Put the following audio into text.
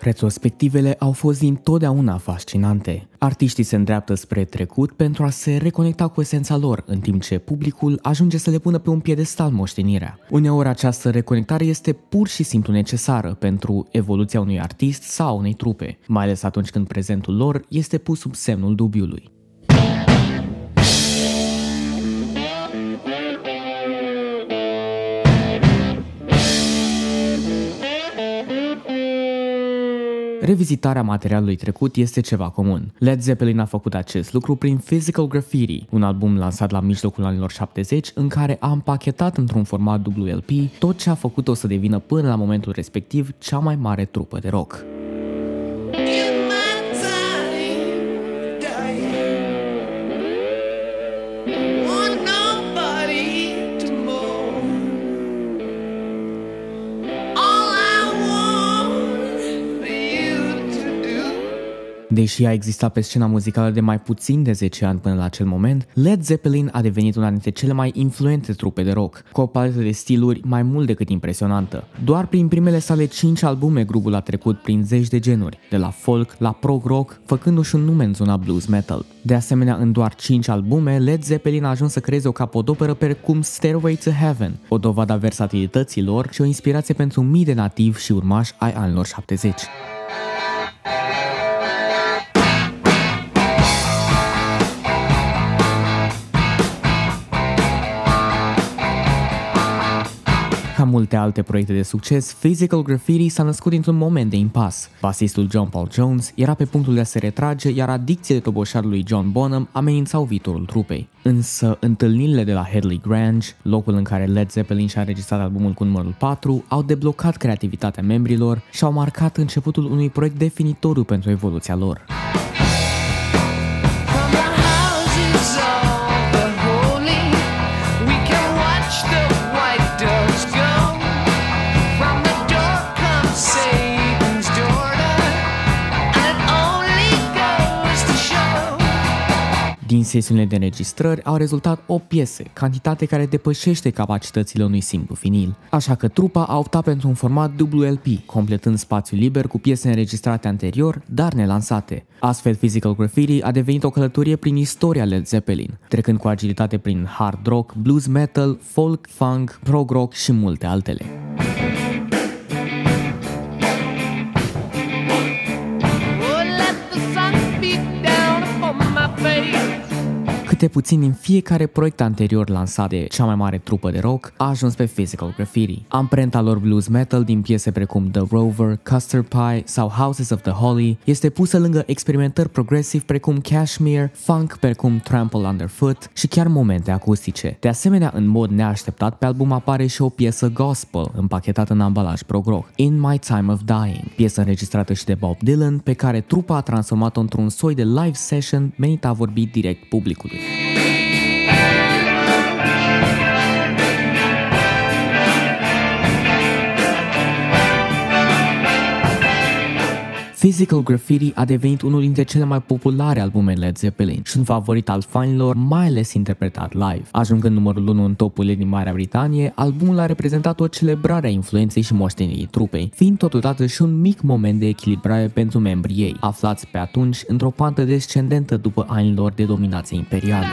Retrospectivele au fost dintotdeauna fascinante. Artiștii se îndreaptă spre trecut pentru a se reconecta cu esența lor, în timp ce publicul ajunge să le pună pe un piedestal moștenirea. Uneori această reconectare este pur și simplu necesară pentru evoluția unui artist sau unei trupe, mai ales atunci când prezentul lor este pus sub semnul dubiului. Revizitarea materialului trecut este ceva comun. Led Zeppelin a făcut acest lucru prin Physical Graffiti, un album lansat la mijlocul anilor 70 în care a împachetat într-un format WLP tot ce a făcut-o să devină până la momentul respectiv cea mai mare trupă de rock. Deși a existat pe scena muzicală de mai puțin de 10 ani până la acel moment, Led Zeppelin a devenit una dintre cele mai influente trupe de rock, cu o paletă de stiluri mai mult decât impresionantă. Doar prin primele sale 5 albume grupul a trecut prin zeci de genuri, de la folk la prog rock, făcându-și un nume în zona blues metal. De asemenea, în doar 5 albume, Led Zeppelin a ajuns să creeze o capodoperă precum Stairway to Heaven, o dovadă a versatilității lor și o inspirație pentru mii de nativi și urmași ai anilor 70. Multe alte proiecte de succes, Physical Graffiti s-a născut dintr-un moment de impas. Basistul John Paul Jones era pe punctul de a se retrage, iar adicțiile toboșarului John Bonham amenințau viitorul trupei. Însă, întâlnirile de la Headley Grange, locul în care Led Zeppelin și-a înregistrat albumul cu numărul 4, au deblocat creativitatea membrilor și au marcat începutul unui proiect definitoriu pentru evoluția lor. Din sesiunile de înregistrări au rezultat o piesă, cantitate care depășește capacitățile unui simplu vinil. Așa că trupa a optat pentru un format WLP, completând spațiul liber cu piese înregistrate anterior, dar nelansate. Astfel, Physical Graffiti a devenit o călătorie prin istoria Led Zeppelin, trecând cu agilitate prin hard rock, blues metal, folk, funk, prog rock și multe altele. Câte puțin din fiecare proiect anterior lansat de cea mai mare trupă de rock a ajuns pe Physical Graffiti. Amprenta lor blues metal din piese precum The Rover, Custard Pie sau Houses of the Holly este pusă lângă experimentări progresiv precum Cashmere, funk precum Trample Underfoot și chiar momente acustice. De asemenea, în mod neașteptat, pe album apare și o piesă gospel împachetată în ambalaj prog In My Time of Dying, piesă înregistrată și de Bob Dylan, pe care trupa a transformat-o într-un soi de live session menit a vorbi direct publicului. Physical Graffiti a devenit unul dintre cele mai populare albume Led Zeppelin și un favorit al fanilor, mai ales interpretat live. Ajungând numărul 1 în topurile din Marea Britanie, albumul a reprezentat o celebrare a influenței și moștenirii trupei, fiind totodată și un mic moment de echilibrare pentru membrii ei, aflați pe atunci într-o pantă descendentă după anilor de dominație imperială.